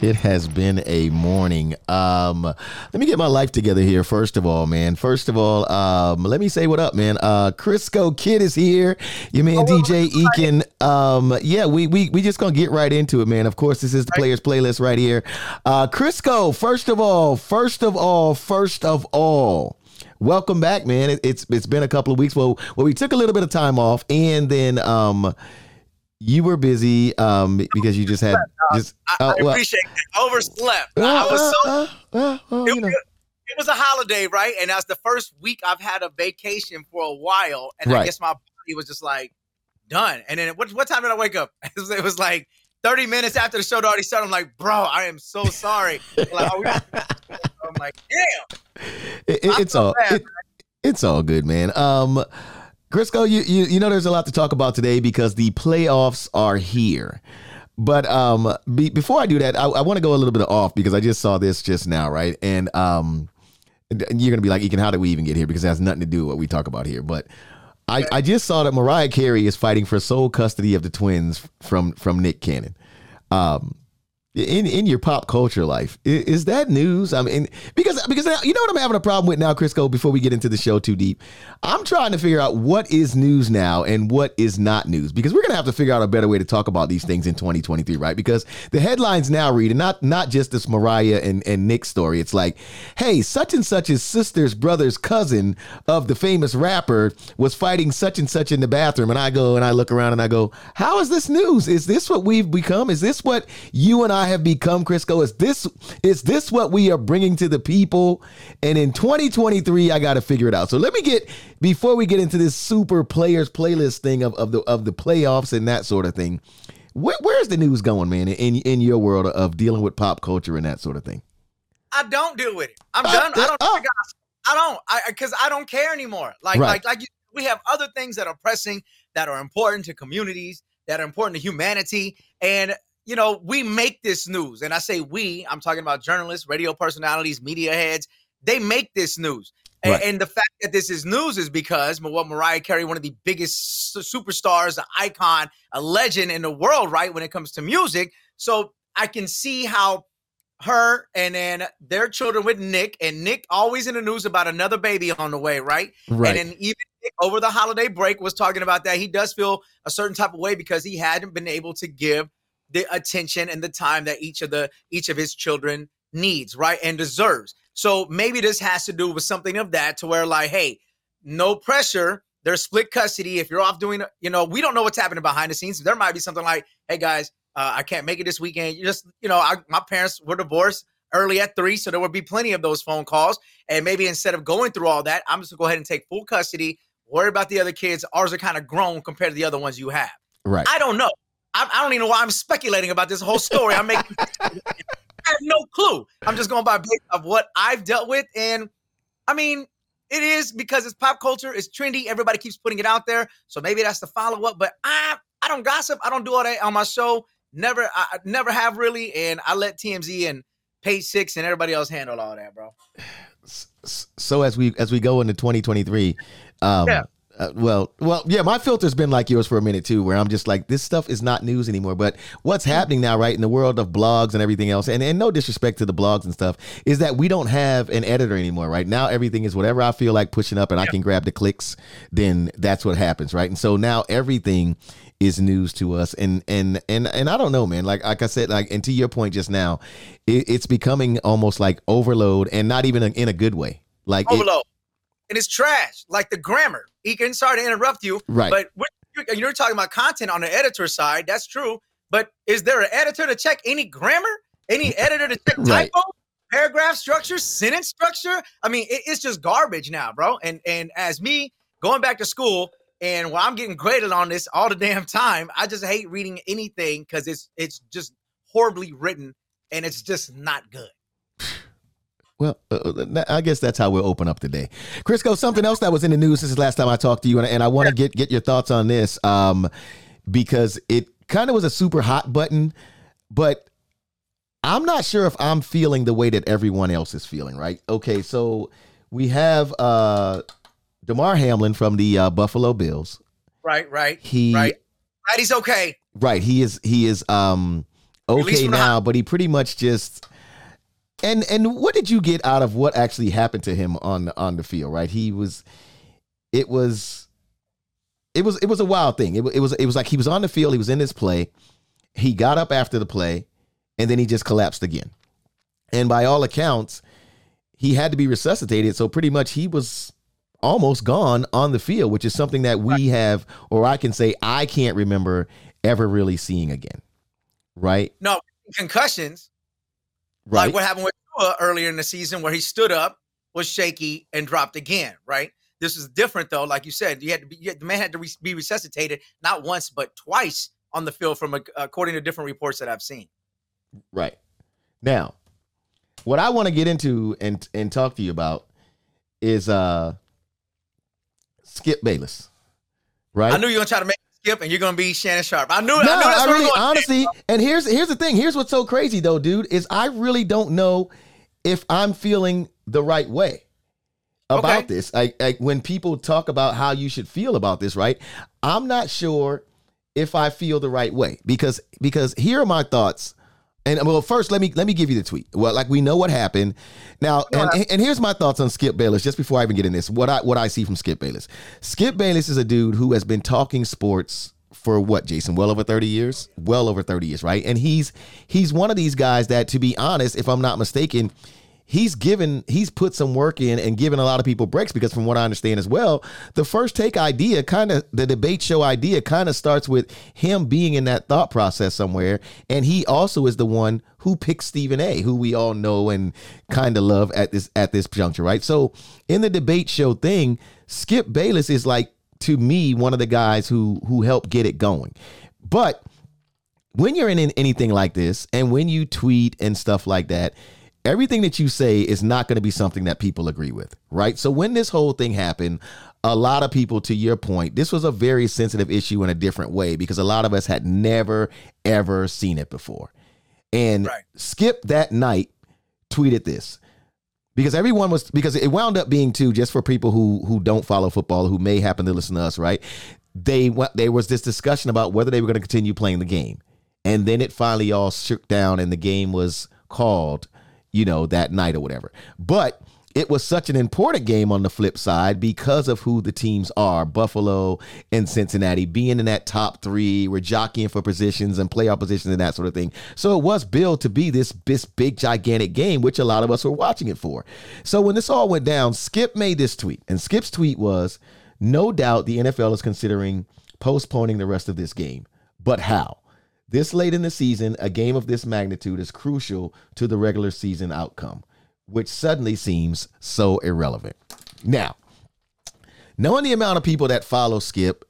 It has been a morning. Um, let me get my life together here. First of all, man. First of all, um, let me say what up, man. Uh, Crisco Kid is here. Your man DJ Eakin. Um, yeah, we we we just gonna get right into it, man. Of course, this is the players playlist right here. Uh, Crisco. First of all, first of all, first of all. Welcome back, man. It, it's it's been a couple of weeks. Well, well, we took a little bit of time off, and then um, you were busy um because you just had just uh, I well, appreciate it. Overslept. Uh, I was so uh, well, it, you know. it, was a holiday, right? And that's the first week I've had a vacation for a while, and right. I guess my body was just like done. And then what what time did I wake up? It was, it was like 30 minutes after the show had already started. I'm like, bro, I am so sorry. like, I'm like, damn. it's all it's all good, man. Um Crisco, you, you you know there's a lot to talk about today because the playoffs are here. But um, be, before I do that, I, I want to go a little bit off because I just saw this just now, right? And um, you're gonna be like, Eakin, how did we even get here? Because it has nothing to do with what we talk about here. But I, I just saw that Mariah Carey is fighting for sole custody of the twins from from Nick Cannon. Um, in in your pop culture life is, is, that news? I mean because because you know what i'm having a problem with now crisco before we get into the show too deep? I'm trying to figure out what is news now and what is not news because we're gonna have to figure out a better way to talk about these things in 2023 right? Because the headlines now read and not not just this mariah and and nick story. It's like hey such and such's sister's brother's cousin of the famous rapper was fighting such and such in the bathroom. And i go and i look around and i go how is this news? Is this what we've become? Is this what you and i I have become, Crisco? Is this is this what we are bringing to the people? And in 2023, I got to figure it out. So let me get before we get into this super players playlist thing of, of the of the playoffs and that sort of thing. Where, where's the news going, man? In in your world of dealing with pop culture and that sort of thing. I don't deal with it. I'm uh, done. Uh, I don't. Uh, I don't. I because I don't care anymore. Like right. like like you, we have other things that are pressing that are important to communities that are important to humanity and you know, we make this news. And I say we, I'm talking about journalists, radio personalities, media heads. They make this news. Right. And, and, the fact that this is news is because what Mariah Carey, one of the biggest superstars, an icon, a legend in the world, right, when it comes to music. So I can see how her and then their children with Nick, and Nick always in the news about another baby on the way, right? Right. And then even Nick, over the holiday break was talking about that. He does feel a certain type of way because he hadn't been able to give the attention and the time that each of the each of his children needs, right? And deserves. So maybe this has to do with something of that to where like, hey, no pressure. There's split custody. If you're off doing, you know, we don't know what's happening behind the scenes. There might be something like, hey guys, uh, I can't make it this weekend. You just, you know, I, my parents were divorced early at three, so there would be plenty of those phone calls. And maybe instead of going through all that, I'm just gonna go ahead and take full custody. Worry about the other kids. Ours are kind of grown compared to the other ones you have. Right. I don't know. I, I, don't even know why I'm speculating about this whole story. I'm making I have no clue. I'm just going by based of what I've dealt with. And I mean, it is because it's pop culture, it's trendy, everybody keeps putting it out there. So maybe that's the follow-up. But I I don't gossip. I don't do all that on my show. Never I never have really. And I let TMZ and Page Six and everybody else handle all that, bro. So as we as we go into 2023, um, yeah uh, well, well, yeah, my filter's been like yours for a minute too, where I'm just like, this stuff is not news anymore. But what's mm-hmm. happening now, right, in the world of blogs and everything else, and, and no disrespect to the blogs and stuff, is that we don't have an editor anymore, right? Now everything is whatever I feel like pushing up and I can grab the clicks, then that's what happens, right? And so now everything is news to us. And and and and I don't know, man. Like like I said, like and to your point just now, it, it's becoming almost like overload and not even in a good way. Like overload. It, and it's trash, like the grammar. Eakin, sorry to interrupt you, right? But you're talking about content on the editor side. That's true. But is there an editor to check any grammar? Any editor to check right. typo, paragraph structure, sentence structure? I mean, it, it's just garbage now, bro. And and as me going back to school, and while I'm getting graded on this all the damn time, I just hate reading anything because it's it's just horribly written and it's just not good. Well, uh, uh I guess that's how we'll open up today. Crisco, something else that was in the news since the last time I talked to you, and, and I want to get get your thoughts on this um, because it kind of was a super hot button, but I'm not sure if I'm feeling the way that everyone else is feeling. Right? Okay, so we have uh, Damar Hamlin from the uh, Buffalo Bills. Right, right. He right. Right, he's okay. Right, he is. He is. Um, okay now, but he pretty much just and and what did you get out of what actually happened to him on on the field? Right, he was. It was. It was it was a wild thing. It, it was it was like he was on the field. He was in his play. He got up after the play, and then he just collapsed again. And by all accounts, he had to be resuscitated. So pretty much he was almost gone on the field, which is something that we have, or I can say I can't remember ever really seeing again. Right? No concussions. Right. Like what happened with Tua earlier in the season, where he stood up, was shaky, and dropped again. Right. This is different though. Like you said, you had to be the man had to re- be resuscitated not once but twice on the field from a, according to different reports that I've seen. Right. Now, what I want to get into and and talk to you about is uh Skip Bayless. Right? I knew you were gonna try to make Skip and you're gonna be Shannon Sharpe. I knew. it. No, I, knew I really, honestly, and here's here's the thing. Here's what's so crazy though, dude, is I really don't know if I'm feeling the right way about okay. this. Like I when people talk about how you should feel about this, right? I'm not sure if I feel the right way because because here are my thoughts and well, first let me let me give you the tweet. Well, like we know what happened. Now, and, and here's my thoughts on Skip Bayless. Just before I even get in this, what I what I see from Skip Bayless. Skip Bayless is a dude who has been talking sports for what, Jason? Well over 30 years? Well over 30 years, right? And he's he's one of these guys that, to be honest, if I'm not mistaken, he's given he's put some work in and given a lot of people breaks because from what I understand as well, the first take idea kind of the debate show idea kind of starts with him being in that thought process somewhere and he also is the one who picked Stephen A, who we all know and kind of love at this at this juncture, right? So in the debate show thing, Skip Bayless is like to me one of the guys who who helped get it going. But when you're in anything like this and when you tweet and stuff like that, everything that you say is not going to be something that people agree with, right? So when this whole thing happened, a lot of people, to your point, this was a very sensitive issue in a different way because a lot of us had never, ever seen it before. And right. Skip that night tweeted this because everyone was because it wound up being too just for people who who don't follow football who may happen to listen to us right they there was this discussion about whether they were going to continue playing the game and then it finally all shook down and the game was called you know, that night or whatever. But it was such an important game on the flip side because of who the teams are Buffalo and Cincinnati being in that top three. We're jockeying for positions and playoff positions and that sort of thing. So it was billed to be this, this big, gigantic game, which a lot of us were watching it for. So when this all went down, Skip made this tweet. And Skip's tweet was No doubt the NFL is considering postponing the rest of this game. But how? This late in the season, a game of this magnitude is crucial to the regular season outcome, which suddenly seems so irrelevant. Now, knowing the amount of people that follow Skip,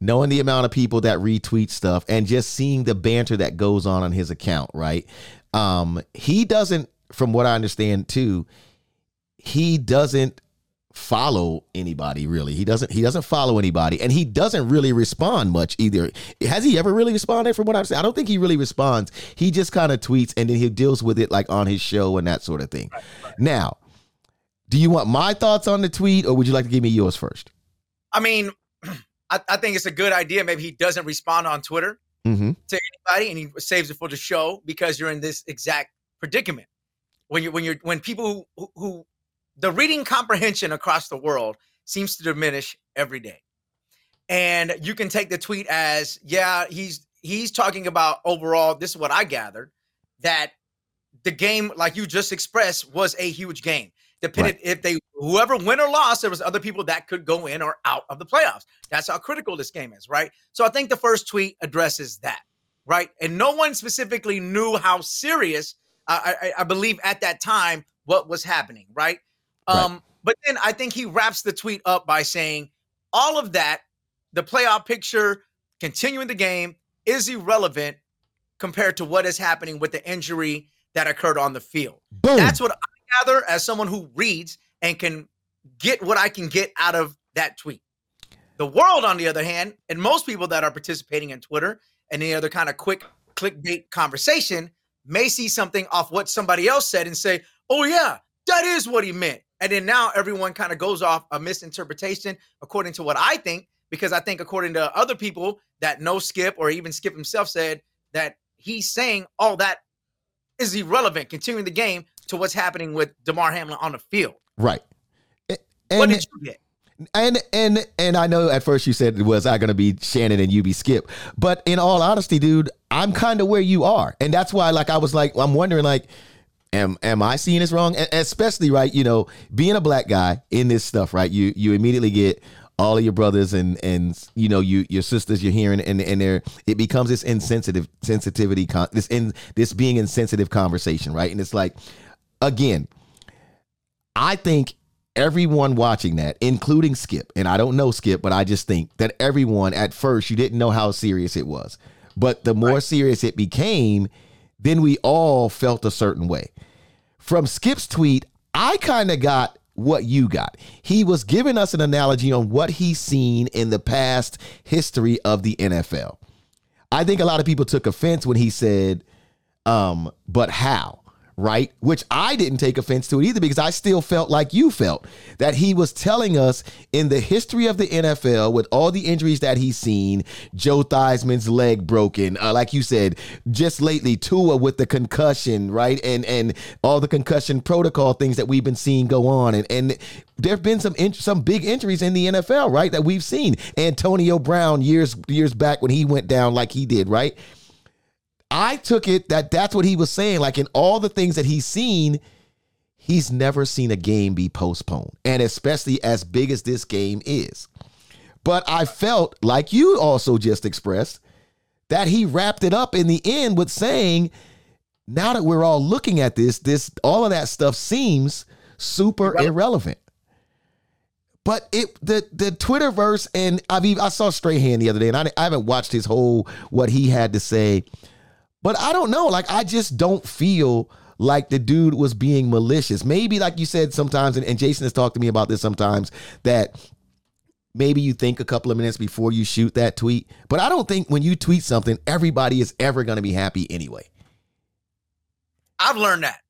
knowing the amount of people that retweet stuff, and just seeing the banter that goes on on his account, right? Um, he doesn't, from what I understand too, he doesn't follow anybody really. He doesn't he doesn't follow anybody and he doesn't really respond much either. Has he ever really responded from what I've seen? I don't think he really responds. He just kind of tweets and then he deals with it like on his show and that sort of thing. Right, right. Now, do you want my thoughts on the tweet or would you like to give me yours first? I mean, I, I think it's a good idea. Maybe he doesn't respond on Twitter mm-hmm. to anybody and he saves it for the show because you're in this exact predicament. When you're when you're when people who, who the reading comprehension across the world seems to diminish every day. And you can take the tweet as, yeah, he's he's talking about overall, this is what I gathered, that the game, like you just expressed, was a huge game. Depended right. if they whoever win or lost, there was other people that could go in or out of the playoffs. That's how critical this game is, right? So I think the first tweet addresses that, right? And no one specifically knew how serious uh, I, I believe at that time what was happening, right? Um, right. But then I think he wraps the tweet up by saying all of that, the playoff picture, continuing the game, is irrelevant compared to what is happening with the injury that occurred on the field. Boom. That's what I gather as someone who reads and can get what I can get out of that tweet. The world, on the other hand, and most people that are participating in Twitter and any other kind of quick clickbait conversation may see something off what somebody else said and say, oh, yeah, that is what he meant. And then now everyone kind of goes off a misinterpretation according to what I think, because I think according to other people that know Skip or even Skip himself said that he's saying all that is irrelevant, continuing the game to what's happening with Damar Hamlin on the field. Right. And, what did you get? And and and I know at first you said it was I gonna be Shannon and you be Skip, but in all honesty, dude, I'm kind of where you are, and that's why like I was like I'm wondering like. Am, am I seeing this wrong? especially right, you know, being a black guy in this stuff, right? You you immediately get all of your brothers and and you know you your sisters you're hearing and and there it becomes this insensitive sensitivity con, this in this being insensitive conversation right and it's like again i think everyone watching that including skip and i don't know skip but i just think that everyone at first you didn't know how serious it was but the more right. serious it became then we all felt a certain way from skip's tweet i kind of got what you got. He was giving us an analogy on what he's seen in the past history of the NFL. I think a lot of people took offense when he said, um, but how? Right? Which I didn't take offense to it either because I still felt like you felt that he was telling us in the history of the NFL with all the injuries that he's seen, Joe Theismann's leg broken, uh, like you said, just lately Tua with the concussion, right? And and all the concussion protocol things that we've been seeing go on and and there've been some in, some big injuries in the NFL, right? That we've seen. Antonio Brown years years back when he went down like he did, right? I took it that that's what he was saying. Like in all the things that he's seen, he's never seen a game be postponed, and especially as big as this game is. But I felt like you also just expressed that he wrapped it up in the end with saying, now that we're all looking at this, this all of that stuff seems super irrelevant. But it the the Twitterverse and I mean I saw Strahan the other day and I, I haven't watched his whole what he had to say but I don't know. Like, I just don't feel like the dude was being malicious. Maybe, like you said, sometimes, and, and Jason has talked to me about this sometimes, that maybe you think a couple of minutes before you shoot that tweet. But I don't think when you tweet something, everybody is ever going to be happy anyway. I've learned that.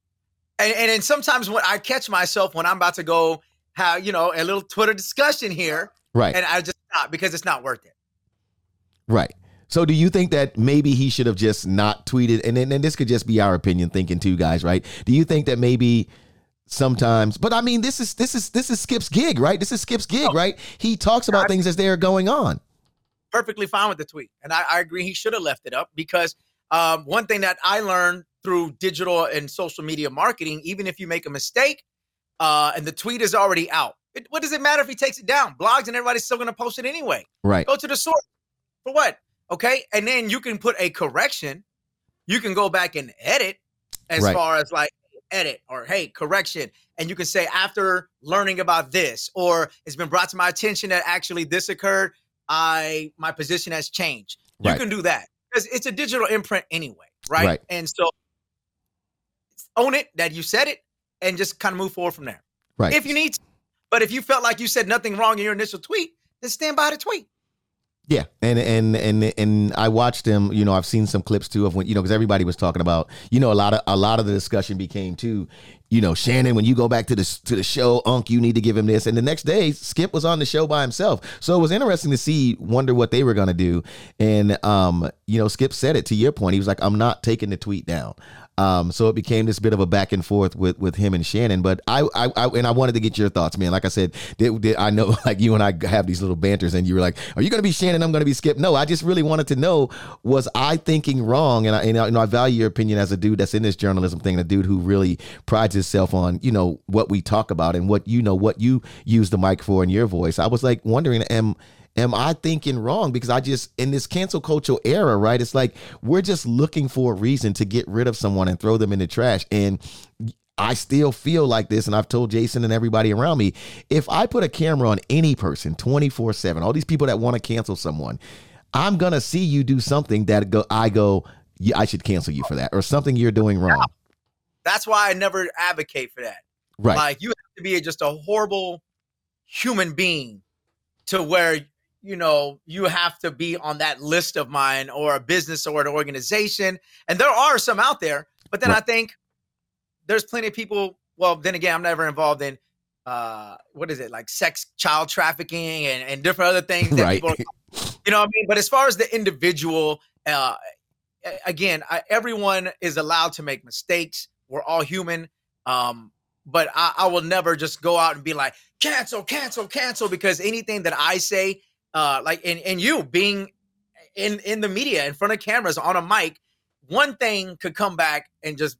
And, and then sometimes when I catch myself when I'm about to go have, you know, a little Twitter discussion here. Right. And I just stop because it's not worth it. Right. So do you think that maybe he should have just not tweeted? And then and this could just be our opinion thinking too, guys, right? Do you think that maybe sometimes but I mean this is this is this is Skip's gig, right? This is Skip's gig, oh. right? He talks about things as they're going on. Perfectly fine with the tweet. And I, I agree he should have left it up because um, one thing that I learned through digital and social media marketing, even if you make a mistake uh, and the tweet is already out, it, what does it matter if he takes it down? Blogs and everybody's still going to post it anyway. Right. Go to the source. For what? Okay. And then you can put a correction. You can go back and edit as right. far as like edit or hey, correction. And you can say, after learning about this, or it's been brought to my attention that actually this occurred, I my position has changed. Right. You can do that. Because it's a digital imprint anyway, right? right? And so own it that you said it and just kind of move forward from there. Right. If you need to. But if you felt like you said nothing wrong in your initial tweet, then stand by the tweet. Yeah, and and and and I watched him. You know, I've seen some clips too of when you know because everybody was talking about. You know, a lot of a lot of the discussion became too. You know, Shannon, when you go back to the to the show, Unc, you need to give him this. And the next day, Skip was on the show by himself. So it was interesting to see, wonder what they were gonna do. And um, you know, Skip said it to your point. He was like, "I'm not taking the tweet down." Um, so it became this bit of a back and forth with with him and Shannon. But I, I, I and I wanted to get your thoughts, man. Like I said, did, did, I know like you and I have these little banters, and you were like, "Are you going to be Shannon? I'm going to be Skip." No, I just really wanted to know was I thinking wrong? And I, and I, you know, I value your opinion as a dude that's in this journalism thing, a dude who really prides himself on you know what we talk about and what you know what you use the mic for in your voice. I was like wondering, am am I thinking wrong? Because I just in this cancel cultural era, right? It's like we're just looking for a reason to get rid of someone and throw them in the trash. And I still feel like this, and I've told Jason and everybody around me, if I put a camera on any person 24-7, all these people that want to cancel someone, I'm gonna see you do something that go I go, yeah, I should cancel you for that, or something you're doing wrong. That's why I never advocate for that. Right. Like you have to be just a horrible human being to where you know, you have to be on that list of mine or a business or an organization. And there are some out there, but then. I think there's plenty of people. Well, then again, I'm never involved in uh what is it like sex child trafficking and, and different other things that right. people you know what I mean? But as far as the individual uh again, I, everyone is allowed to make mistakes. We're all human. Um, but I, I, will never just go out and be like cancel, cancel, cancel because anything that I say, uh, like and and you being in in the media in front of cameras on a mic, one thing could come back and just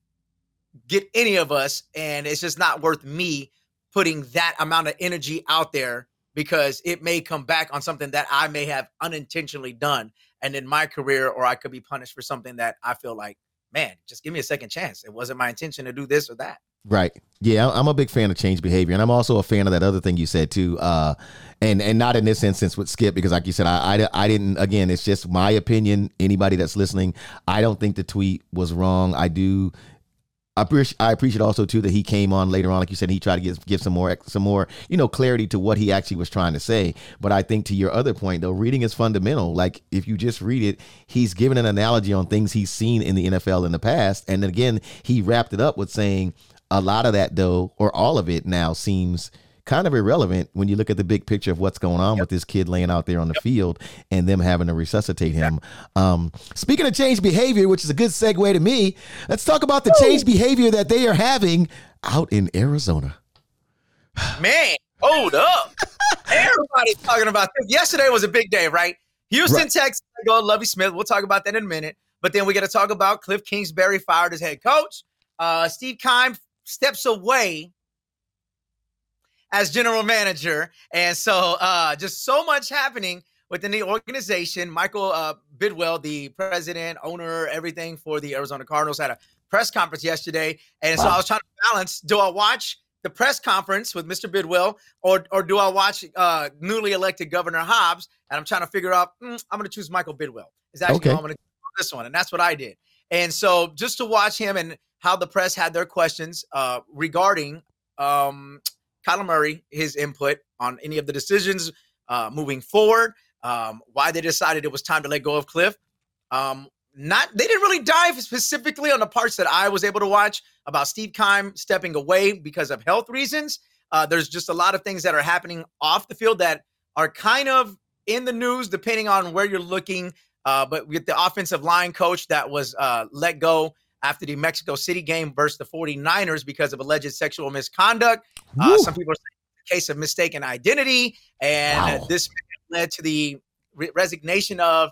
get any of us, and it's just not worth me putting that amount of energy out there because it may come back on something that I may have unintentionally done, and in my career, or I could be punished for something that I feel like, man, just give me a second chance. It wasn't my intention to do this or that. Right. Yeah, I'm a big fan of change behavior, and I'm also a fan of that other thing you said too. Uh, and and not in this instance with Skip because, like you said, I, I I didn't. Again, it's just my opinion. Anybody that's listening, I don't think the tweet was wrong. I do I appreciate I appreciate also too that he came on later on, like you said, he tried to give give some more some more you know clarity to what he actually was trying to say. But I think to your other point though, reading is fundamental. Like if you just read it, he's given an analogy on things he's seen in the NFL in the past, and again he wrapped it up with saying a lot of that though, or all of it now seems kind of irrelevant when you look at the big picture of what's going on yep. with this kid laying out there on the yep. field and them having to resuscitate him. Um, speaking of change behavior, which is a good segue to me, let's talk about the change behavior that they are having out in Arizona. Man, hold up. Everybody's talking about this. Yesterday was a big day, right? Houston, right. Texas, go Lovie Smith. We'll talk about that in a minute. But then we got to talk about Cliff Kingsbury fired as head coach. Uh, Steve Keim steps away as general manager. And so uh, just so much happening within the organization. Michael uh, Bidwill, the president, owner, everything for the Arizona Cardinals, had a press conference yesterday. And wow. so I was trying to balance do I watch the press conference with Mr. Bidwill or, or do I watch uh, newly elected Governor Hobbs? And I'm trying to figure out, mm, I'm going to choose Michael Bidwill. Is actually okay. I'm going to this one. And that's what I did. And so just to watch him and how the press had their questions uh, regarding um, Kyler Murray his input on any of the decisions uh, moving forward, um, why they decided it was time to let go of Cliff. Um, not they didn't really dive specifically on the parts that I was able to watch about Steve Keim stepping away because of health reasons. Uh, there's just a lot of things that are happening off the field that are kind of in the news, depending on where you're looking. Uh, but with the offensive line coach that was uh, let go after the Mexico City game versus the 49ers because of alleged sexual misconduct. Uh, some people are saying a case of mistaken identity, and wow. this led to the re- resignation of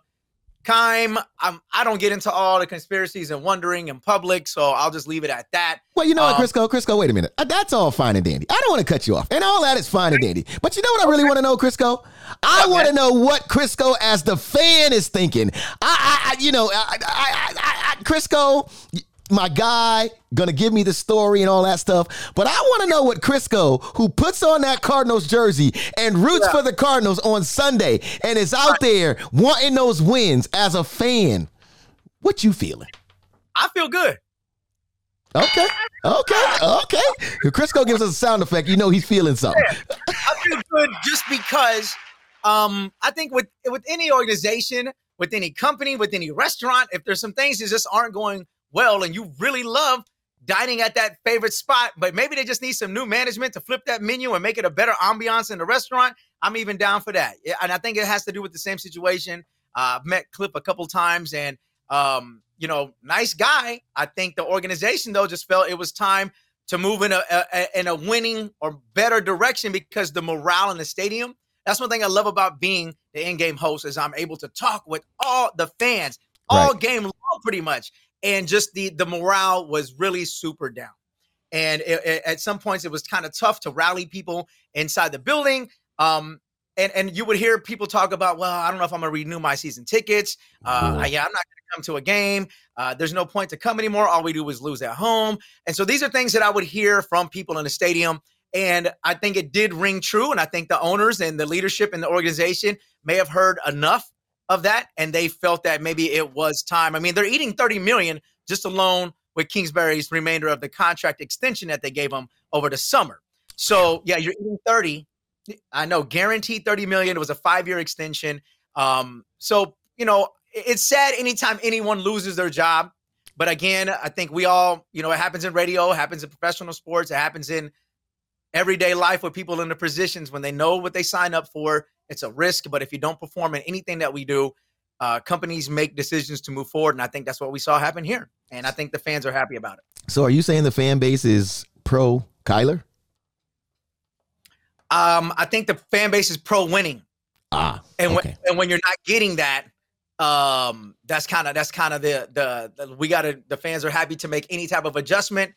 Keim. I'm, I don't get into all the conspiracies and wondering in public, so I'll just leave it at that. Well, you know um, what, Crisco? Crisco, wait a minute. Uh, that's all fine and dandy. I don't want to cut you off, and all that is fine and dandy. But you know what I really want to know, Crisco? I want to know what Crisco, as the fan, is thinking. I, I you know, I, I, I, I Crisco, my guy gonna give me the story and all that stuff. But I want to know what Crisco, who puts on that Cardinals jersey and roots yeah. for the Cardinals on Sunday and is out there wanting those wins as a fan, what you feeling? I feel good. Okay. Okay. Okay. Crisco gives us a sound effect. You know he's feeling something. Yeah. I feel good just because um, I think with with any organization, with any company, with any restaurant, if there's some things that just aren't going well and you really love dining at that favorite spot, but maybe they just need some new management to flip that menu and make it a better ambiance in the restaurant. I'm even down for that. And I think it has to do with the same situation. Uh, I've met Cliff a couple times and, um, you know, nice guy. I think the organization, though, just felt it was time to move in a, a, in a winning or better direction because the morale in the stadium. That's one thing I love about being the in-game host is I'm able to talk with all the fans all right. game long, pretty much and just the the morale was really super down. And it, it, at some points, it was kind of tough to rally people inside the building. Um, and and you would hear people talk about, well, I don't know if I'm gonna renew my season tickets. Uh, yeah, I'm not gonna come to a game. Uh, there's no point to come anymore. All we do is lose at home. And so these are things that I would hear from people in the stadium. And I think it did ring true. And I think the owners and the leadership in the organization may have heard enough of that, and they felt that maybe it was time. I mean, they're eating 30 million just alone with Kingsbury's remainder of the contract extension that they gave him over the summer. So yeah, you're eating 30. I know, guaranteed 30 million. It was a five-year extension. Um, so you know, it's sad anytime anyone loses their job. But again, I think we all, you know, it happens in radio, it happens in professional sports, it happens in everyday life with people in the positions when they know what they sign up for it's a risk, but if you don't perform in anything that we do, uh, companies make decisions to move forward, and I think that's what we saw happen here. And I think the fans are happy about it. So, are you saying the fan base is pro Kyler? Um, I think the fan base is pro winning. Ah, and okay. when and when you're not getting that, um, that's kind of that's kind of the, the the we got to the fans are happy to make any type of adjustment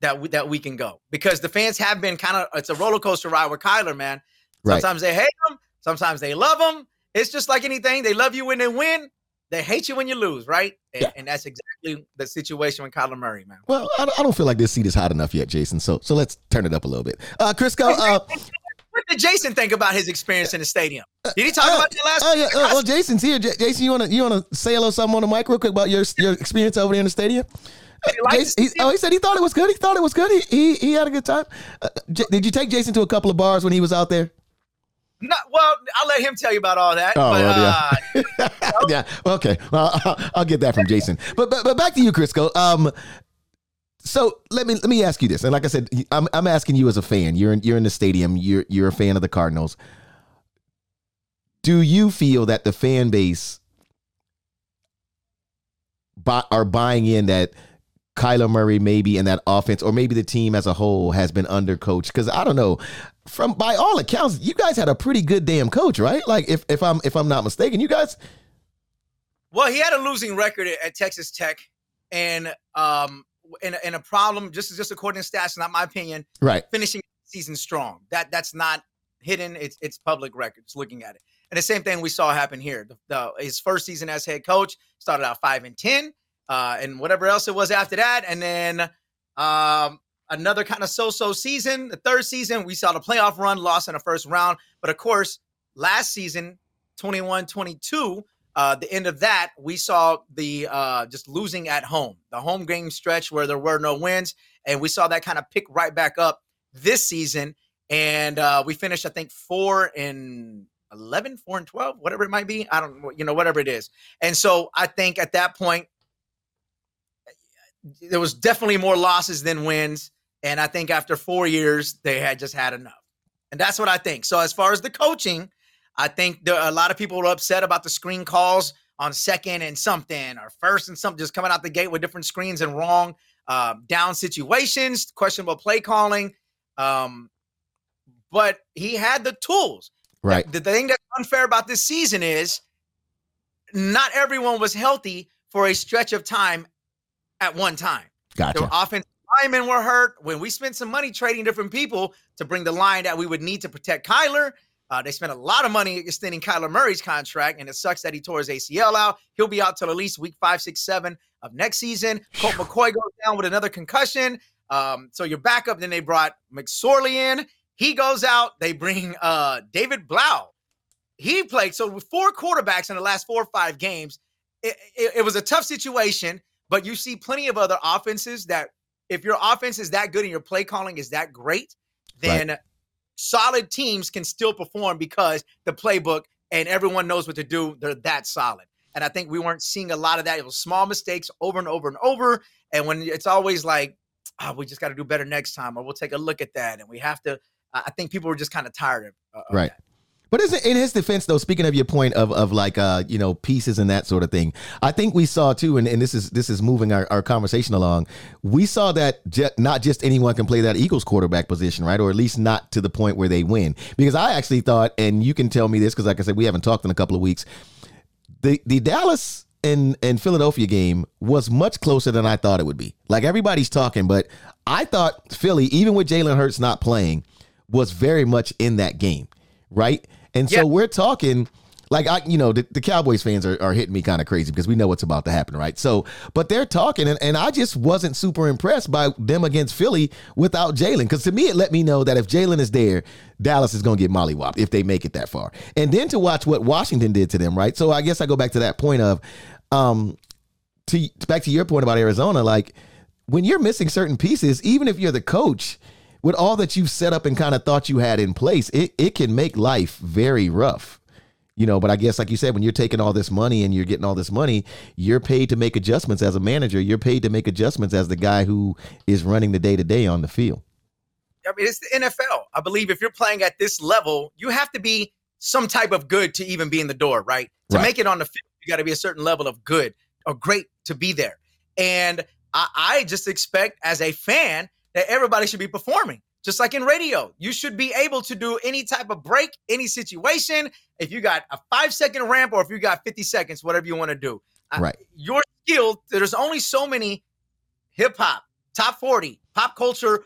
that we, that we can go because the fans have been kind of it's a roller coaster ride with Kyler, man. Sometimes right. they hate him, sometimes they love them. It's just like anything; they love you when they win, they hate you when you lose, right? And, yeah. and that's exactly the situation with Kyler Murray, man. Well, I don't feel like this seat is hot enough yet, Jason. So so let's turn it up a little bit. Uh, Crisco, uh, what did Jason think about his experience in the stadium? Did he talk uh, about it last? Oh yeah. Uh, well, Jason's here. J- Jason, you wanna you wanna say hello something on the mic real quick about your your experience over there in the stadium? Jason, he, oh, he said he thought it was good. He thought it was good. He he, he had a good time. Uh, J- did you take Jason to a couple of bars when he was out there? No, well, I'll let him tell you about all that. Oh, but, well, yeah. Uh, yeah. Okay. Well, I'll, I'll, get that from Jason. But, but but back to you, Crisco. Um, so let me let me ask you this, and like I said, I'm I'm asking you as a fan. You're in you're in the stadium. You're you're a fan of the Cardinals. Do you feel that the fan base buy, are buying in that Kyler Murray maybe in that offense, or maybe the team as a whole has been undercoached? Because I don't know. From by all accounts, you guys had a pretty good damn coach, right? Like if if I'm if I'm not mistaken, you guys. Well, he had a losing record at, Texas Tech, and um, and, a, in a problem, just just according to stats, not my opinion. Right. Finishing season strong. That that's not hidden. It's it's public records. Looking at it, and the same thing we saw happen here. The, the, his first season as head coach started out five and ten, uh, and whatever else it was after that, and then um, another kind of so-so season. The third season, we saw the playoff run, lost in the first round, but of course, last season, 21-22 uh, the end of that, we saw the uh, just losing at home, the home game stretch where there were no wins, and we saw that kind of pick right back up this season. And uh, we finished, I think, four and 11, four and 12, whatever it might be. I don't, you know, whatever it is. And so I think at that point, there was definitely more losses than wins. And I think after four years, they had just had enough. And that's what I think. So as far as the coaching, I think there, a lot of people were upset about the screen calls on second and something or first and something, just coming out the gate with different screens and wrong uh, down situations, questionable play calling. Um, but he had the tools. Right. The, the thing that's unfair about this season is not everyone was healthy for a stretch of time at one time. Gotcha. The offensive linemen were hurt. When we spent some money trading different people to bring the line that we would need to protect Kyler, uh, they spent a lot of money extending Kyler Murray's contract, and it sucks that he tore his ACL out. He'll be out till at least week five, six, seven of next season. Colt McCoy goes down with another concussion. Um, so your backup. Then they brought McSorley in. He goes out. They bring uh, David Blough. He played so with four quarterbacks in the last four or five games. It, it, it was a tough situation, but you see plenty of other offenses that if your offense is that good and your play calling is that great, then right solid teams can still perform because the playbook and everyone knows what to do. They're that solid. And I think we weren't seeing a lot of that. It was small mistakes over and over and over. And when it's always like, oh, we just got to do better next time, or we'll take a look at that. And we have to, I think people were just kind of tired of, uh, of right. But isn't in his defense though, speaking of your point of of like uh, you know, pieces and that sort of thing, I think we saw too, and, and this is this is moving our, our conversation along. We saw that je- not just anyone can play that Eagles quarterback position, right? Or at least not to the point where they win. Because I actually thought, and you can tell me this because like I said, we haven't talked in a couple of weeks. The the Dallas and and Philadelphia game was much closer than I thought it would be. Like everybody's talking, but I thought Philly, even with Jalen Hurts not playing, was very much in that game, right? And so we're talking like I, you know, the, the Cowboys fans are, are hitting me kind of crazy because we know what's about to happen, right? So, but they're talking, and, and I just wasn't super impressed by them against Philly without Jalen. Because to me, it let me know that if Jalen is there, Dallas is going to get mollywopped if they make it that far. And then to watch what Washington did to them, right? So I guess I go back to that point of, um, to back to your point about Arizona, like when you're missing certain pieces, even if you're the coach with all that you've set up and kind of thought you had in place, it, it can make life very rough. You know, but I guess like you said, when you're taking all this money and you're getting all this money, you're paid to make adjustments as a manager. You're paid to make adjustments as the guy who is running the day to day on the field. I mean, it's the NFL. I believe if you're playing at this level, you have to be some type of good to even be in the door, right? To right. make it on the field You got to be a certain level of good or great to be there. And I, I just expect as a fan that everybody should be performing. Just like in radio, you should be able to do any type of break, any situation. If you got a five second ramp or if you got 50 seconds, whatever you want to do. Right. Your skill, there's only so many hip hop, top 40, pop culture,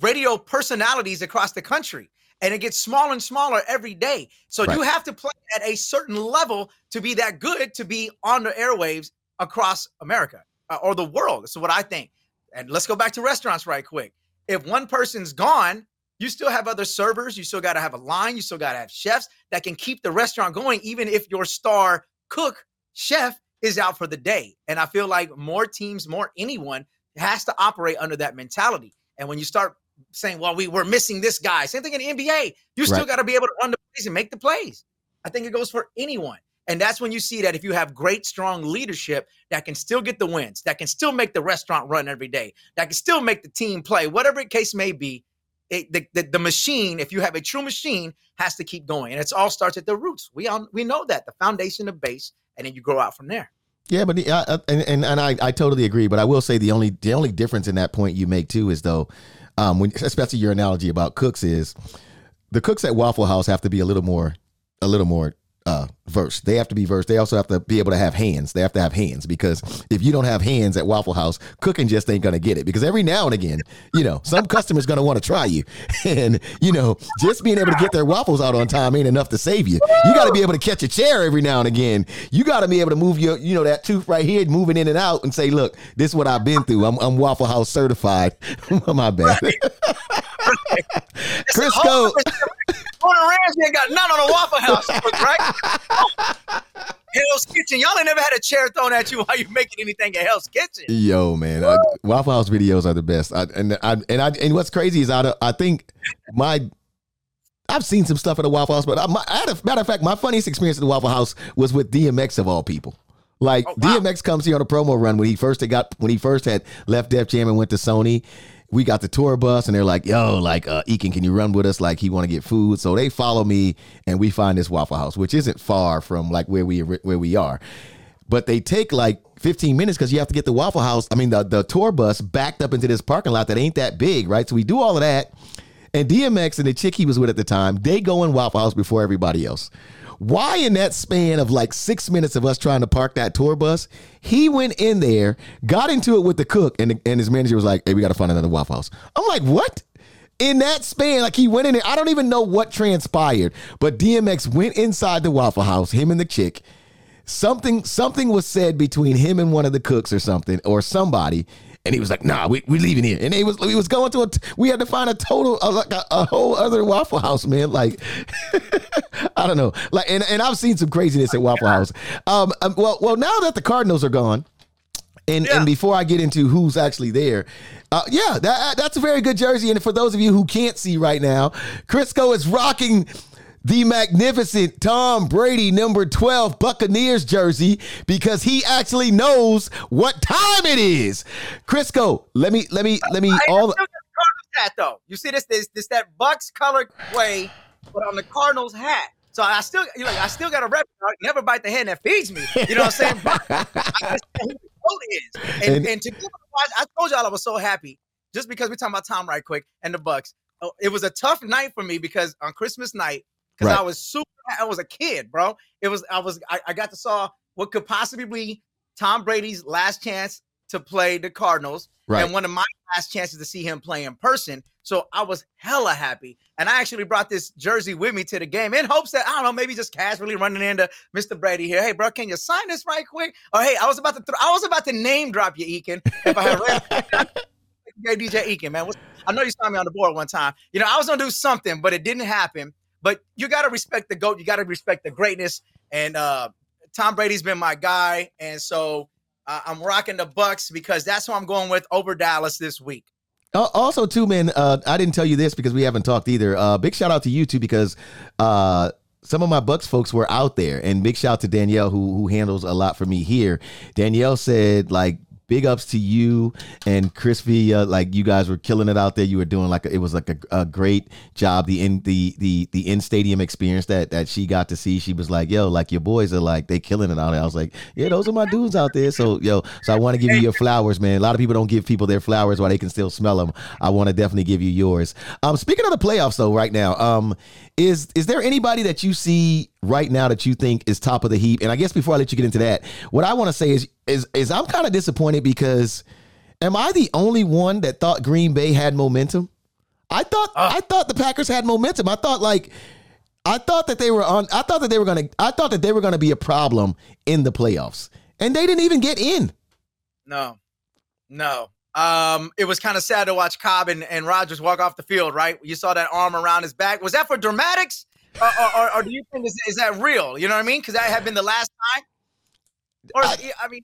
radio personalities across the country. And it gets smaller and smaller every day. So right. you have to play at a certain level to be that good to be on the airwaves across America uh, or the world. That's what I think. And let's go back to restaurants right quick. If one person's gone, you still have other servers. You still got to have a line. You still got to have chefs that can keep the restaurant going, even if your star cook chef is out for the day. And I feel like more teams, more anyone has to operate under that mentality. And when you start saying, well, we were missing this guy, same thing in the NBA, you still right. got to be able to run the plays and make the plays. I think it goes for anyone. And that's when you see that if you have great, strong leadership that can still get the wins, that can still make the restaurant run every day, that can still make the team play, whatever the case may be, it, the, the, the machine, if you have a true machine, has to keep going. And it all starts at the roots. We all, we know that the foundation, the base, and then you grow out from there. Yeah, but uh, and and, and I, I totally agree. But I will say the only the only difference in that point you make too is though, um, when especially your analogy about cooks is the cooks at Waffle House have to be a little more a little more uh, verse. They have to be versed. They also have to be able to have hands. They have to have hands because if you don't have hands at Waffle House, cooking just ain't gonna get it. Because every now and again, you know, some customer's gonna want to try you, and you know, just being able to get their waffles out on time ain't enough to save you. You got to be able to catch a chair every now and again. You got to be able to move your, you know, that tooth right here, moving in and out, and say, look, this is what I've been through. I'm, I'm Waffle House certified. My bad. Crisco. Gordon Ramsay ain't got none on a Waffle House, right? Hell's Kitchen. Y'all ain't never had a chair thrown at you while you're making anything at Hell's Kitchen. Yo, man, I, Waffle House videos are the best. I, and I and I and what's crazy is I I think my I've seen some stuff at the Waffle House, but I, my, a, matter of fact, my funniest experience at the Waffle House was with DMX of all people. Like oh, wow. DMX comes here on a promo run when he first had got when he first had left Def Jam and went to Sony, we got the tour bus and they're like, yo, like, uh, Ekin, can you run with us? Like, he want to get food. So they follow me and we find this Waffle House, which isn't far from like where we where we are. But they take like 15 minutes because you have to get the Waffle House, I mean, the, the tour bus backed up into this parking lot that ain't that big, right? So we do all of that. And DMX and the chick he was with at the time, they go in Waffle House before everybody else. Why, in that span of like six minutes of us trying to park that tour bus, he went in there, got into it with the cook, and, and his manager was like, hey, we got to find another Waffle House. I'm like, what? in that span, like he went in there. I don't even know what transpired, but DMX went inside the Waffle House, him and the chick. Something something was said between him and one of the cooks or something, or somebody, and he was like, "Nah, we we leaving here." And he was he was going to a. We had to find a total uh, like a, a, whole other Waffle House, man. Like, I don't know. Like, and, and I've seen some craziness at Waffle House. Um, um well, well, now that the Cardinals are gone. And, yeah. and before I get into who's actually there, uh, yeah, that, that's a very good jersey. And for those of you who can't see right now, Crisco is rocking the magnificent Tom Brady number 12 Buccaneers jersey because he actually knows what time it is. Crisco, let me let me let me I all hat though. You see this this this that Bucks color way, but on the Cardinals hat. So I still you know I still got a rep. never bite the hand that feeds me. You know what I'm saying? I who the is. And, and, and to I told y'all I was so happy just because we're talking about Tom right quick and the Bucks. Oh, it was a tough night for me because on Christmas night because right. I was super. I was a kid, bro. It was. I was. I, I got to saw what could possibly be Tom Brady's last chance to play the Cardinals, right. and one of my last chances to see him play in person. So I was hella happy, and I actually brought this jersey with me to the game in hopes that I don't know, maybe just casually running into Mr. Brady here. Hey, bro, can you sign this right quick? Or hey, I was about to, th- I was about to name drop you, Ekin. If I had read, hey, DJ Ekin, man, I know you saw me on the board one time. You know, I was gonna do something, but it didn't happen. But you got to respect the GOAT. You got to respect the greatness. And uh, Tom Brady's been my guy. And so uh, I'm rocking the Bucks because that's who I'm going with over Dallas this week. Also, too, man, uh, I didn't tell you this because we haven't talked either. Uh, big shout out to you too because uh, some of my Bucks folks were out there, and big shout out to Danielle who who handles a lot for me here. Danielle said like big ups to you and Chris Villa. Like you guys were killing it out there. You were doing like a, it was like a, a, great job. The in the the the in stadium experience that that she got to see. She was like, "Yo, like your boys are like they killing it out there." I was like, "Yeah, those are my dudes out there." So yo, so I want to give you your flowers, man. A lot of people don't give people their flowers while they can still smell them. I want to definitely give you yours. Um, speaking of the playoffs though, right now, um, is is there anybody that you see right now that you think is top of the heap? And I guess before I let you get into that, what I want to say is is is I'm kind of disappointed because am I the only one that thought Green Bay had momentum? I thought uh, I thought the Packers had momentum. I thought like I thought that they were on I thought that they were going to I thought that they were going to be a problem in the playoffs. And they didn't even get in. No. No. Um, it was kind of sad to watch Cobb and, and Rodgers walk off the field, right? You saw that arm around his back. Was that for dramatics? Or, or, or do you think is, is that real? You know what I mean? Because that had been the last time. Or I, I mean,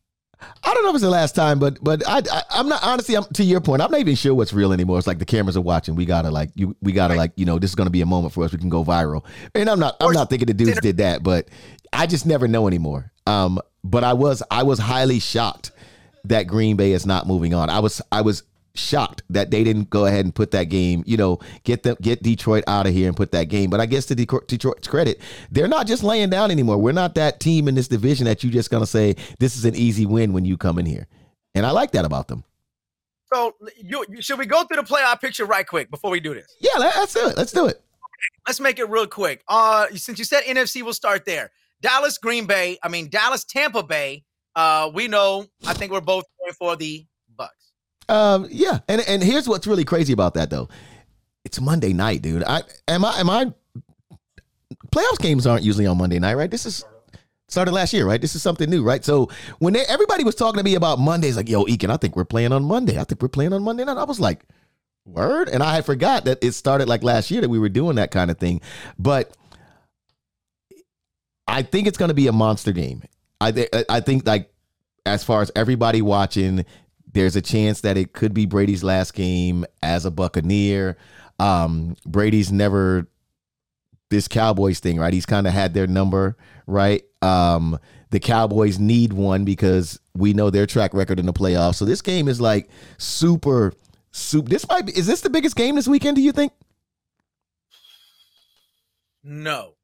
I don't know if it's the last time, but but I, I am not honestly. I'm to your point. I'm not even sure what's real anymore. It's like the cameras are watching. We gotta like you. We gotta like you know this is gonna be a moment for us. We can go viral. And I'm not I'm not thinking the dudes did that, but I just never know anymore. Um, but I was I was highly shocked that Green Bay is not moving on. I was I was shocked that they didn't go ahead and put that game, you know, get them get Detroit out of here and put that game. But I guess to Detroit's credit, they're not just laying down anymore. We're not that team in this division that you just gonna say this is an easy win when you come in here, and I like that about them. So, you, should we go through the playoff picture right quick before we do this? Yeah, let's do it. Let's do it. Let's make it real quick. Uh, since you said NFC, we'll start there. Dallas, Green Bay. I mean Dallas, Tampa Bay. Uh, we know. I think we're both going for the Bucks. um, yeah, and and here's what's really crazy about that though. It's Monday night, dude. I am I am I playoffs games aren't usually on Monday night, right? This is started last year, right? This is something new, right? So when they, everybody was talking to me about Mondays, like, yo, Ekin, I think we're playing on Monday. I think we're playing on Monday night. I was like, word, and I had forgot that it started like last year that we were doing that kind of thing, but. I think it's going to be a monster game. I th- I think like as far as everybody watching, there's a chance that it could be Brady's last game as a Buccaneer. Um, Brady's never this Cowboys thing, right? He's kind of had their number, right? Um, the Cowboys need one because we know their track record in the playoffs. So this game is like super, super. This might be. Is this the biggest game this weekend? Do you think? No.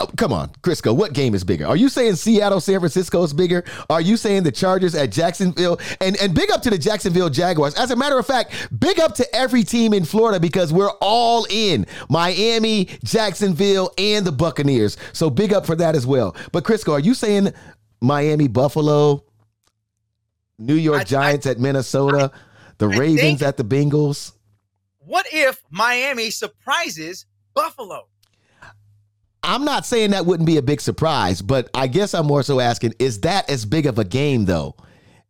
Oh, come on, Crisco. What game is bigger? Are you saying Seattle, San Francisco is bigger? Are you saying the Chargers at Jacksonville? And and big up to the Jacksonville Jaguars. As a matter of fact, big up to every team in Florida because we're all in Miami, Jacksonville, and the Buccaneers. So big up for that as well. But Crisco, are you saying Miami, Buffalo, New York I, Giants I, at Minnesota, I, the Ravens at the Bengals? What if Miami surprises Buffalo? I'm not saying that wouldn't be a big surprise, but I guess I'm more so asking, is that as big of a game though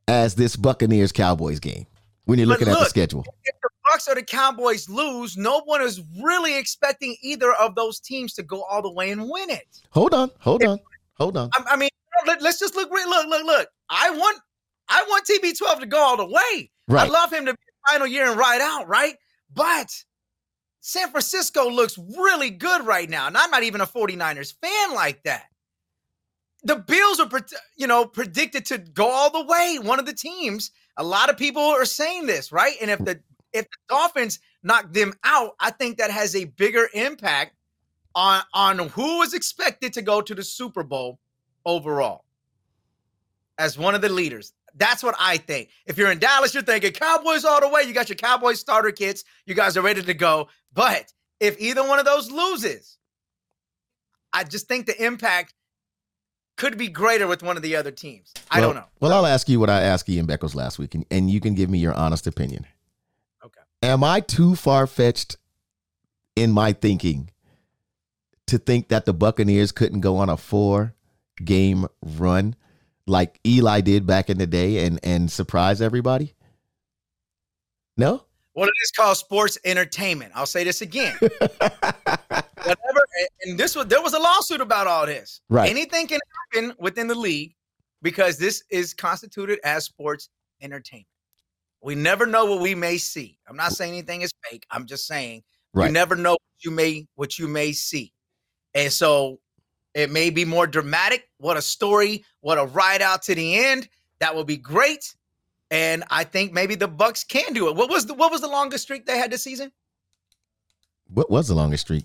as this Buccaneers Cowboys game when you're looking look, at the schedule? If the Bucks or the Cowboys lose, no one is really expecting either of those teams to go all the way and win it. Hold on, hold on, hold on. I, I mean, let, us just look, look, look, look. I want, I want TB12 to go all the way. Right. I love him to be final year and ride out, right? But San Francisco looks really good right now. And I'm not even a 49ers fan like that. The Bills are, you know, predicted to go all the way. One of the teams. A lot of people are saying this, right? And if the if the Dolphins knock them out, I think that has a bigger impact on on who is expected to go to the Super Bowl overall as one of the leaders. That's what I think. If you're in Dallas, you're thinking Cowboys all the way. You got your Cowboys starter kits. You guys are ready to go. But if either one of those loses, I just think the impact could be greater with one of the other teams. I well, don't know. Well, I'll ask you what I asked Ian Beckles last week, and, and you can give me your honest opinion. Okay. Am I too far fetched in my thinking to think that the Buccaneers couldn't go on a four game run like Eli did back in the day and and surprise everybody? No? Well, it is called sports entertainment. I'll say this again. Whatever, and this was there was a lawsuit about all this. Right. Anything can happen within the league because this is constituted as sports entertainment. We never know what we may see. I'm not saying anything is fake. I'm just saying right. you never know what you may what you may see. And so it may be more dramatic. What a story, what a ride out to the end. That will be great. and I think maybe the Bucks can do it. What was the what was the longest streak they had this season? What was the longest streak?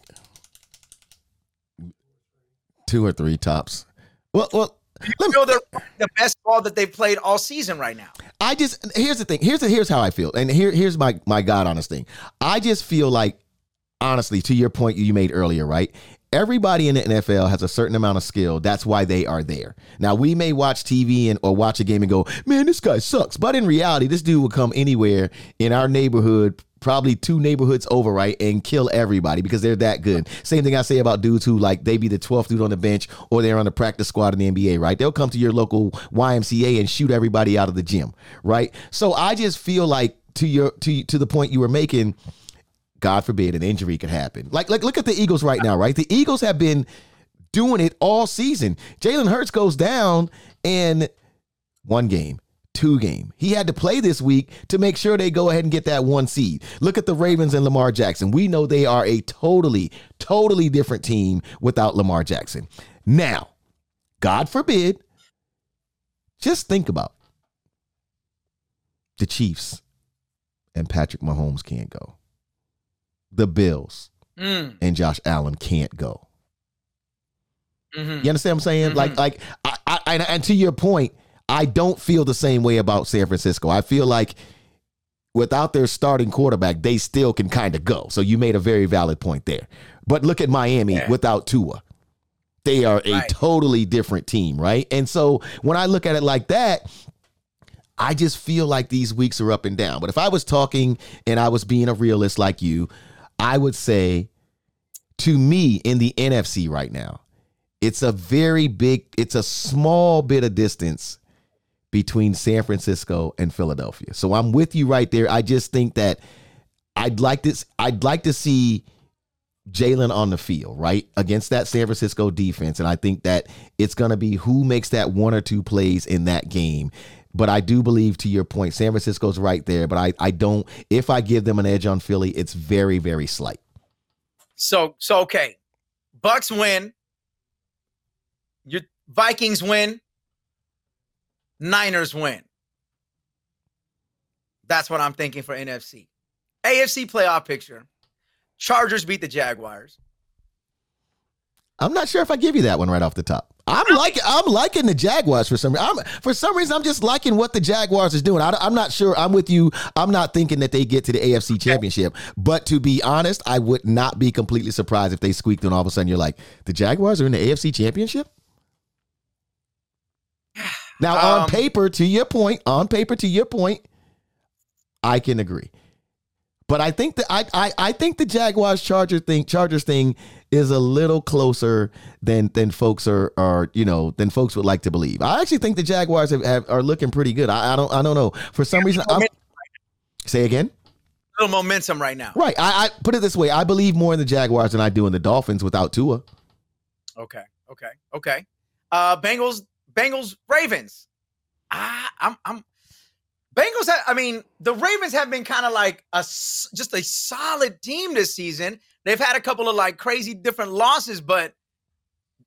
Two or three tops. Well, well, you feel they're the best ball that they've played all season right now. I just here's the thing. Here's the, here's how I feel, and here here's my my god honest thing. I just feel like honestly, to your point you made earlier, right? Everybody in the NFL has a certain amount of skill. That's why they are there. Now we may watch TV and or watch a game and go, "Man, this guy sucks." But in reality, this dude will come anywhere in our neighborhood, probably two neighborhoods over, right, and kill everybody because they're that good. Same thing I say about dudes who like they be the 12th dude on the bench or they're on the practice squad in the NBA, right? They'll come to your local YMCA and shoot everybody out of the gym, right? So I just feel like to your to to the point you were making God forbid, an injury could happen. Like, like look at the Eagles right now, right? The Eagles have been doing it all season. Jalen Hurts goes down in one game, two game. He had to play this week to make sure they go ahead and get that one seed. Look at the Ravens and Lamar Jackson. We know they are a totally, totally different team without Lamar Jackson. Now, God forbid, just think about the Chiefs and Patrick Mahomes can't go the Bills mm. and Josh Allen can't go. Mm-hmm. You understand what I'm saying? Mm-hmm. Like, like, I, I, and to your point, I don't feel the same way about San Francisco. I feel like without their starting quarterback, they still can kind of go. So you made a very valid point there. But look at Miami yeah. without Tua. They are a right. totally different team, right? And so when I look at it like that, I just feel like these weeks are up and down. But if I was talking and I was being a realist like you, I would say to me in the NFC right now, it's a very big, it's a small bit of distance between San Francisco and Philadelphia. So I'm with you right there. I just think that I'd like this, I'd like to see Jalen on the field, right? Against that San Francisco defense. And I think that it's going to be who makes that one or two plays in that game but I do believe, to your point, San Francisco's right there. But I, I don't. If I give them an edge on Philly, it's very, very slight. So, so okay, Bucks win. Your Vikings win. Niners win. That's what I'm thinking for NFC. AFC playoff picture. Chargers beat the Jaguars. I'm not sure if I give you that one right off the top. I'm like I'm liking the Jaguars for some reason. for some reason I'm just liking what the Jaguars is doing. I, am not sure. I'm with you. I'm not thinking that they get to the AFC Championship. But to be honest, I would not be completely surprised if they squeaked and all of a sudden you're like, the Jaguars are in the AFC Championship. Now, um, on paper, to your point, on paper, to your point, I can agree. But I think that I, I I think the Jaguars Chargers thing Chargers thing is a little closer than than folks are are you know than folks would like to believe. I actually think the Jaguars have, have are looking pretty good. I, I, don't I don't know for some reason. I'm, say again. A little momentum right now. Right. I, I put it this way. I believe more in the Jaguars than I do in the Dolphins without Tua. Okay. Okay. Okay. Uh, Bengals. Bengals. Ravens. Ah, I'm I'm Bengals, have, I mean, the Ravens have been kind of like a just a solid team this season. They've had a couple of like crazy different losses, but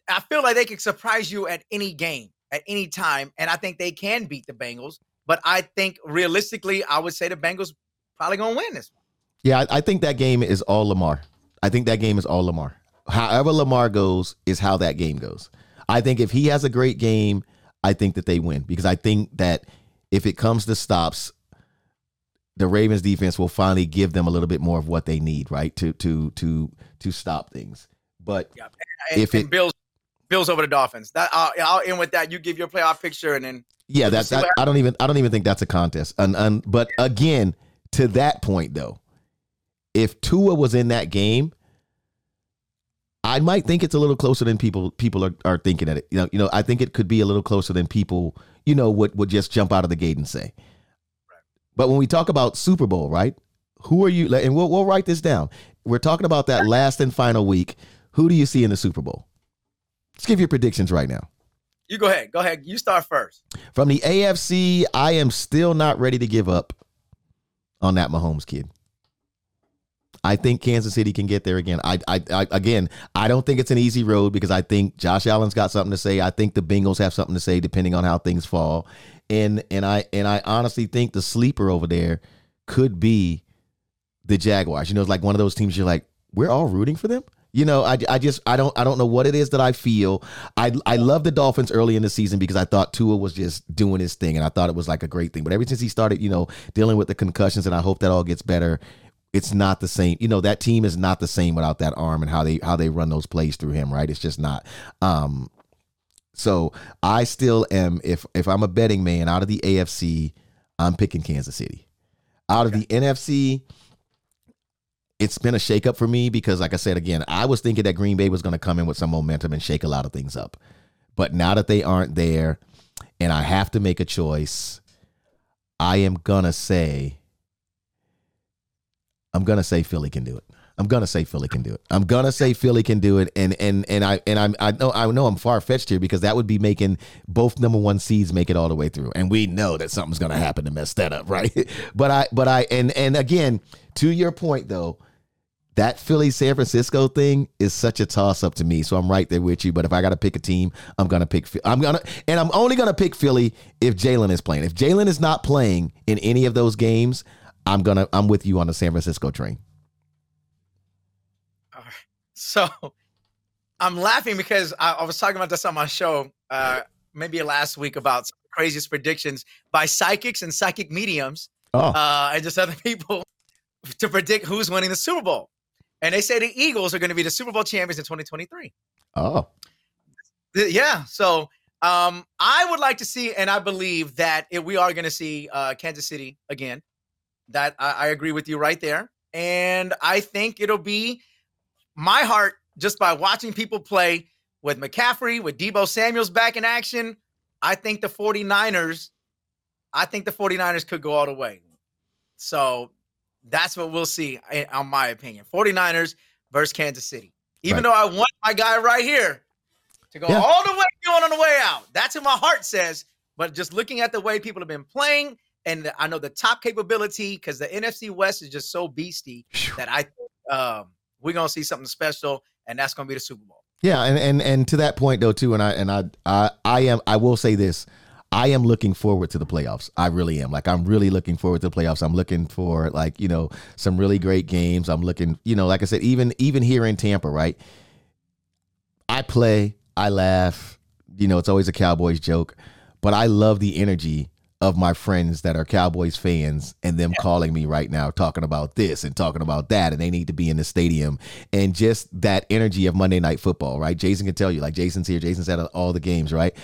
I feel like they could surprise you at any game, at any time, and I think they can beat the Bengals. But I think realistically, I would say the Bengals probably gonna win this one. Yeah, I, I think that game is all Lamar. I think that game is all Lamar. However Lamar goes is how that game goes. I think if he has a great game, I think that they win because I think that if it comes to stops, the Ravens defense will finally give them a little bit more of what they need, right? To to to to stop things. But yeah, and, if and it Bills Bills over the Dolphins, that I'll, I'll end with that. You give your playoff picture, and then yeah, that's that, I don't even I don't even think that's a contest. And, and but again, to that point though, if Tua was in that game, I might think it's a little closer than people people are, are thinking at it. You know, you know, I think it could be a little closer than people you know, would would just jump out of the gate and say. But when we talk about Super Bowl, right? Who are you? And we'll we'll write this down. We're talking about that last and final week. Who do you see in the Super Bowl? Let's give your predictions right now. You go ahead. Go ahead. You start first. From the AFC, I am still not ready to give up on that Mahomes kid. I think Kansas City can get there again. I, I, I, again, I don't think it's an easy road because I think Josh Allen's got something to say. I think the Bengals have something to say depending on how things fall. and and I and I honestly think the sleeper over there could be the Jaguars. You know, it's like one of those teams you're like, we're all rooting for them. You know, I, I just I don't I don't know what it is that I feel. I I love the Dolphins early in the season because I thought Tua was just doing his thing and I thought it was like a great thing. But ever since he started, you know, dealing with the concussions and I hope that all gets better, it's not the same. You know, that team is not the same without that arm and how they how they run those plays through him, right? It's just not. Um so I still am if if I'm a betting man out of the AFC, I'm picking Kansas City. Out of the NFC, it's been a shakeup for me because, like I said again, I was thinking that Green Bay was going to come in with some momentum and shake a lot of things up. But now that they aren't there, and I have to make a choice, I am gonna say, I'm gonna say Philly can do it. I'm gonna say Philly can do it. I'm gonna say Philly can do it, and and and I and I'm I know I know I'm far fetched here because that would be making both number one seeds make it all the way through, and we know that something's gonna happen to mess that up, right? but I but I and and again to your point though, that Philly San Francisco thing is such a toss up to me. So I'm right there with you. But if I got to pick a team, I'm gonna pick. I'm gonna and I'm only gonna pick Philly if Jalen is playing. If Jalen is not playing in any of those games, I'm gonna I'm with you on the San Francisco train. All right. So I'm laughing because I, I was talking about this on my show uh, maybe last week about craziest predictions by psychics and psychic mediums oh. uh, and just other people to predict who's winning the Super Bowl and they say the Eagles are going to be the Super Bowl champions in 2023. Oh, yeah. So um, I would like to see, and I believe that if we are going to see uh, Kansas City again. That I, I agree with you right there, and I think it'll be my heart just by watching people play with McCaffrey, with Deebo Samuels back in action. I think the 49ers, I think the 49ers could go all the way. So that's what we'll see, eh, on my opinion. 49ers versus Kansas City. Even right. though I want my guy right here to go yeah. all the way going on the way out. That's what my heart says. But just looking at the way people have been playing, and I know the top capability because the NFC West is just so beastie that I think um, we're gonna see something special, and that's gonna be the Super Bowl. Yeah, and and and to that point though too, and I and I I I am I will say this. I am looking forward to the playoffs. I really am. Like I'm really looking forward to the playoffs. I'm looking for like, you know, some really great games. I'm looking, you know, like I said, even even here in Tampa, right? I play, I laugh, you know, it's always a Cowboys joke, but I love the energy of my friends that are Cowboys fans and them calling me right now talking about this and talking about that and they need to be in the stadium and just that energy of Monday night football, right? Jason can tell you like Jason's here, Jason's at all the games, right?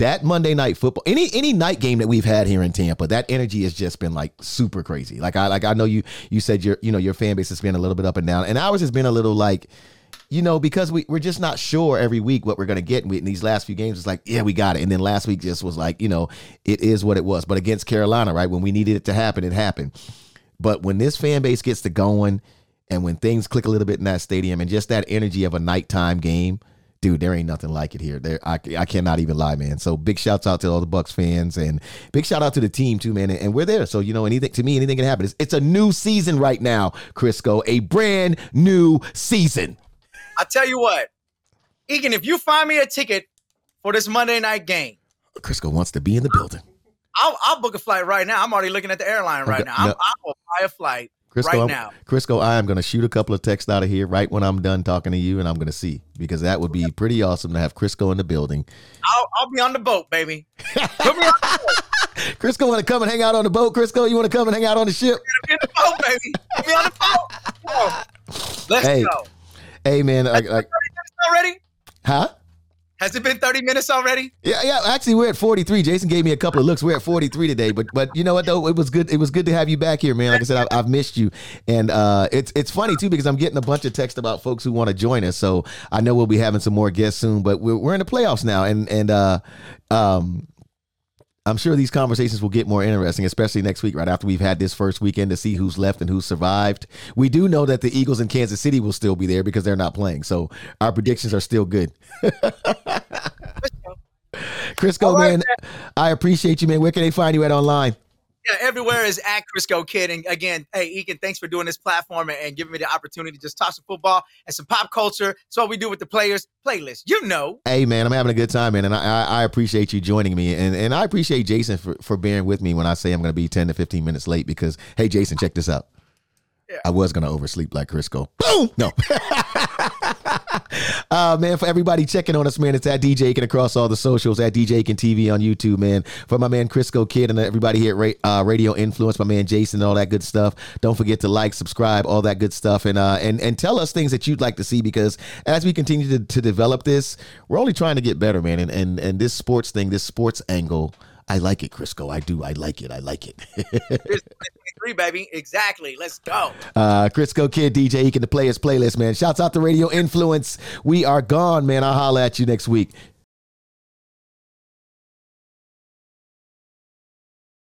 that Monday night football, any any night game that we've had here in Tampa, that energy has just been like super crazy. Like I like I know you you said your you know your fan base has been a little bit up and down, and ours has been a little like you know, because we, we're just not sure every week what we're going to get. in these last few games, it's like, yeah, we got it. And then last week just was like, you know, it is what it was. But against Carolina, right, when we needed it to happen, it happened. But when this fan base gets to going and when things click a little bit in that stadium and just that energy of a nighttime game, dude, there ain't nothing like it here. There, I, I cannot even lie, man. So big shouts out to all the Bucks fans and big shout out to the team too, man. And, and we're there. So you know, anything to me, anything can happen. It's, it's a new season right now, Crisco. A brand new season. I tell you what, Ekin, if you find me a ticket for this Monday night game, Crisco wants to be in the building. I'll, I'll book a flight right now. I'm already looking at the airline right okay, now. No. I will buy a flight Crisco, right I'm, now. Crisco, I am going to shoot a couple of texts out of here right when I'm done talking to you, and I'm going to see because that would be pretty awesome to have Crisco in the building. I'll, I'll be on the boat, baby. Crisco want to come and hang out on the boat. Crisco, you want to come and hang out on the ship? Be on the boat, baby. Be on the boat. Let's hey, go. Hey, man. Like, like, already? Huh? Has it been 30 minutes already? Yeah, yeah. Actually, we're at 43. Jason gave me a couple of looks. We're at 43 today, but but you know what though? It was good. It was good to have you back here, man. Like I said, I, have missed you, and uh, it's it's funny too because I'm getting a bunch of text about folks who want to join us. So I know we'll be having some more guests soon. But we're we're in the playoffs now, and and uh, um, I'm sure these conversations will get more interesting, especially next week, right after we've had this first weekend to see who's left and who's survived. We do know that the Eagles in Kansas City will still be there because they're not playing. So our predictions are still good. Crisco, right, man, man, I appreciate you, man. Where can they find you at online? Yeah, everywhere is at Crisco Kid. And again, hey, Ekin, thanks for doing this platform and, and, giving me the opportunity to just talk some football and some pop culture. So what we do with the players playlist. You know. Hey man, I'm having a good time, man, and I, I appreciate you joining me, and and I appreciate Jason for, for bearing with me when I say I'm going to be 10 to 15 minutes late because hey, Jason, check this out. Yeah. I was gonna oversleep like Crisco. Boom. No. uh, man, for everybody checking on us, man, it's at DJ Ekin across all the socials, at DJ Ekin TV on YouTube, man. For my man Crisco Kid and everybody here at uh, Radio Influence, my man Jason, all that good stuff. Don't forget to like, subscribe, all that good stuff, and uh, and and tell us things that you'd like to see because as we continue to, to develop this, we're only trying to get better, man. And and and this sports thing, this sports angle. I like it, Crisco. I do. I like it. I like it. three, baby. Exactly. Let's go. Uh, Crisco Kid, DJ Ekin the Players Playlist, man. Shouts out to Radio Influence. We are gone, man. I'll holler at you next week.